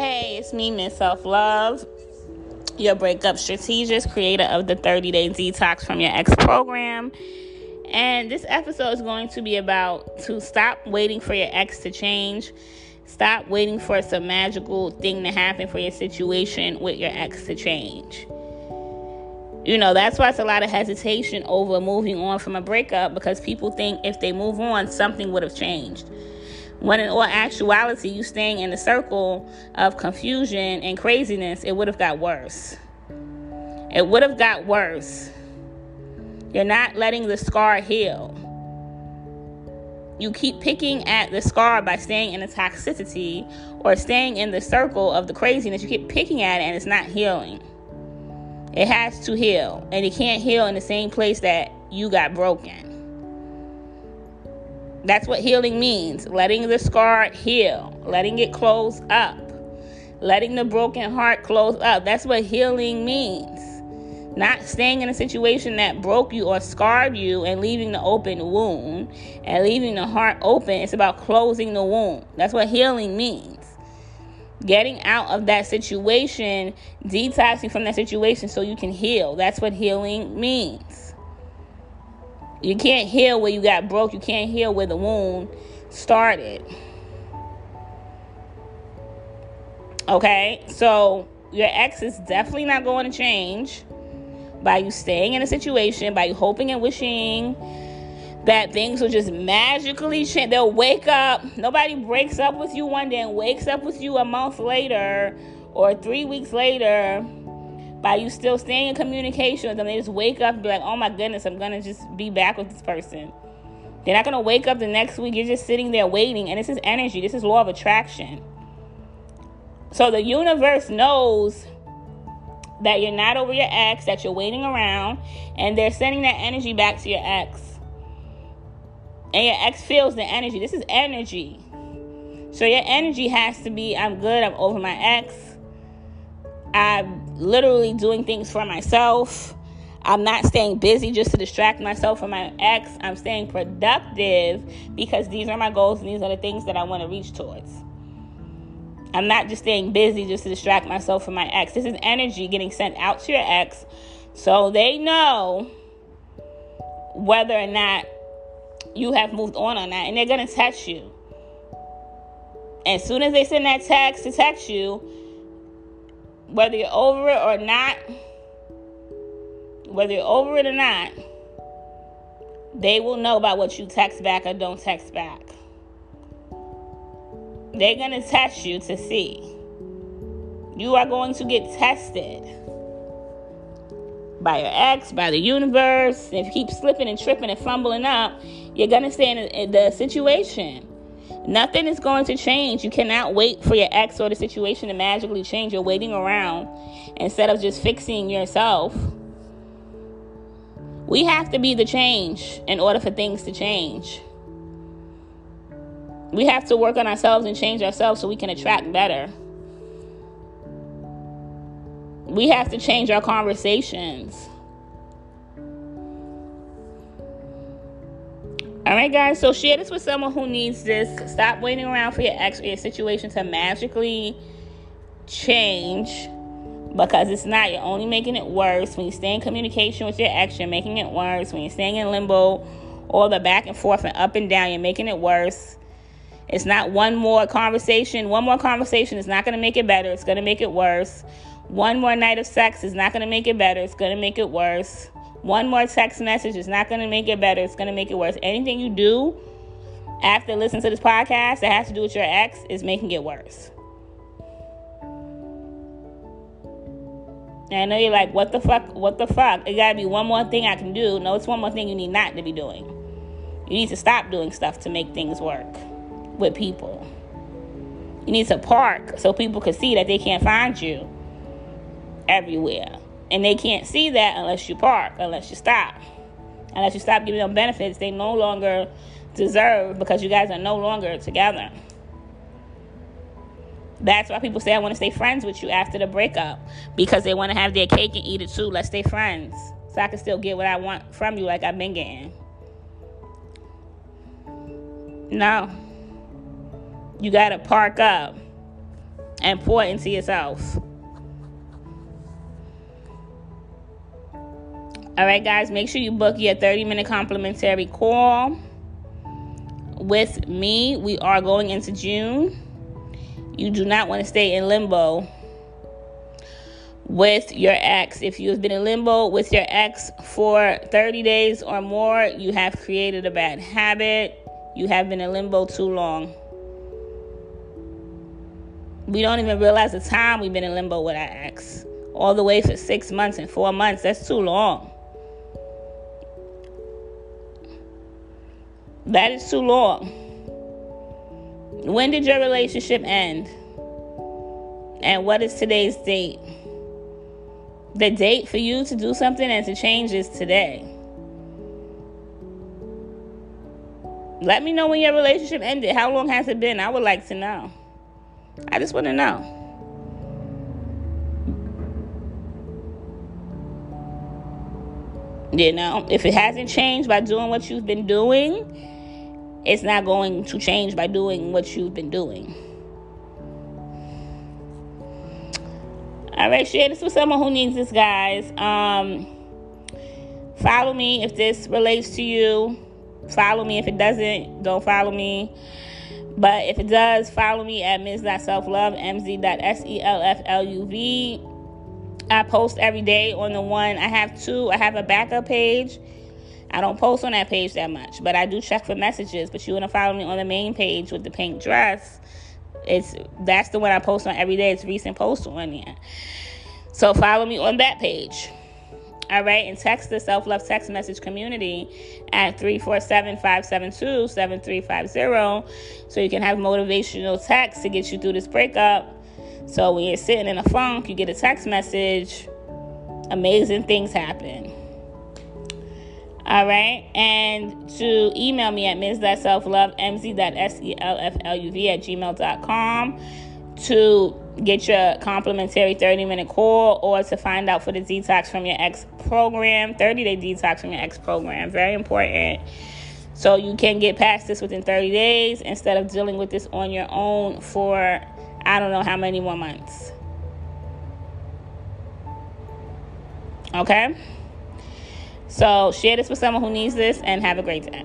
Hey, it's me, Miss Self Love, your breakup strategist, creator of the 30 Day Detox from Your Ex program. And this episode is going to be about to stop waiting for your ex to change. Stop waiting for some magical thing to happen for your situation with your ex to change. You know, that's why it's a lot of hesitation over moving on from a breakup because people think if they move on, something would have changed. When in all actuality, you staying in the circle of confusion and craziness, it would have got worse. It would have got worse. You're not letting the scar heal. You keep picking at the scar by staying in the toxicity or staying in the circle of the craziness. You keep picking at it and it's not healing. It has to heal, and it can't heal in the same place that you got broken. That's what healing means letting the scar heal, letting it close up, letting the broken heart close up. That's what healing means. Not staying in a situation that broke you or scarred you and leaving the open wound and leaving the heart open. It's about closing the wound. That's what healing means. Getting out of that situation, detoxing from that situation so you can heal. That's what healing means. You can't heal where you got broke. You can't heal where the wound started. Okay? So your ex is definitely not going to change by you staying in a situation, by you hoping and wishing that things will just magically change. They'll wake up. Nobody breaks up with you one day and wakes up with you a month later or three weeks later by you still staying in communication with them, they just wake up and be like, oh my goodness, I'm gonna just be back with this person. They're not gonna wake up the next week. You're just sitting there waiting, and this is energy. This is law of attraction. So the universe knows that you're not over your ex, that you're waiting around, and they're sending that energy back to your ex. And your ex feels the energy. This is energy. So your energy has to be I'm good, I'm over my ex. I'm literally doing things for myself. I'm not staying busy just to distract myself from my ex. I'm staying productive because these are my goals and these are the things that I want to reach towards. I'm not just staying busy just to distract myself from my ex. This is energy getting sent out to your ex so they know whether or not you have moved on or not. And they're going to text you. As soon as they send that text to text you, whether you're over it or not, whether you're over it or not, they will know about what you text back or don't text back. They're going to test you to see. You are going to get tested by your ex, by the universe. If you keep slipping and tripping and fumbling up, you're going to stay in the situation. Nothing is going to change. You cannot wait for your ex or the situation to magically change. You're waiting around instead of just fixing yourself. We have to be the change in order for things to change. We have to work on ourselves and change ourselves so we can attract better. We have to change our conversations. All right, guys. So share this with someone who needs this. Stop waiting around for your ex your situation to magically change because it's not. You're only making it worse. When you stay in communication with your ex, you're making it worse. When you're staying in limbo, all the back and forth and up and down, you're making it worse. It's not one more conversation. One more conversation is not going to make it better. It's going to make it worse. One more night of sex is not going to make it better. It's going to make it worse. One more text message is not going to make it better. It's going to make it worse. Anything you do after listening to this podcast that has to do with your ex is making it worse. And I know you're like, what the fuck? What the fuck? It gotta be one more thing I can do. No, it's one more thing you need not to be doing. You need to stop doing stuff to make things work with people. You need to park so people can see that they can't find you everywhere. And they can't see that unless you park, unless you stop. Unless you stop giving them benefits they no longer deserve because you guys are no longer together. That's why people say I want to stay friends with you after the breakup because they want to have their cake and eat it too. Let's stay friends so I can still get what I want from you like I've been getting. No. You got to park up and pour into yourself. All right, guys, make sure you book your 30 minute complimentary call with me. We are going into June. You do not want to stay in limbo with your ex. If you have been in limbo with your ex for 30 days or more, you have created a bad habit. You have been in limbo too long. We don't even realize the time we've been in limbo with our ex. All the way for six months and four months. That's too long. That is too long. When did your relationship end? And what is today's date? The date for you to do something and to change is today. Let me know when your relationship ended. How long has it been? I would like to know. I just want to know. You know, if it hasn't changed by doing what you've been doing, it's not going to change by doing what you've been doing. All right, share this with someone who needs this, guys. Um, follow me if this relates to you. Follow me if it doesn't. Don't follow me. But if it does, follow me at ms.selflove, mz.selfluv. I post every day on the one. I have two. I have a backup page. I don't post on that page that much, but I do check for messages. But you want to follow me on the main page with the pink dress. It's that's the one I post on every day. It's recent posts on there. So follow me on that page. All right, and text the self love text message community at 347 572 7350 so you can have motivational text to get you through this breakup. So when you're sitting in a funk, you get a text message, amazing things happen. All right. And to email me at ms.selflove, mz.selfluv at gmail.com to get your complimentary 30 minute call or to find out for the detox from your ex program, 30 day detox from your ex program. Very important. So you can get past this within 30 days instead of dealing with this on your own for I don't know how many more months. Okay? So share this with someone who needs this and have a great day.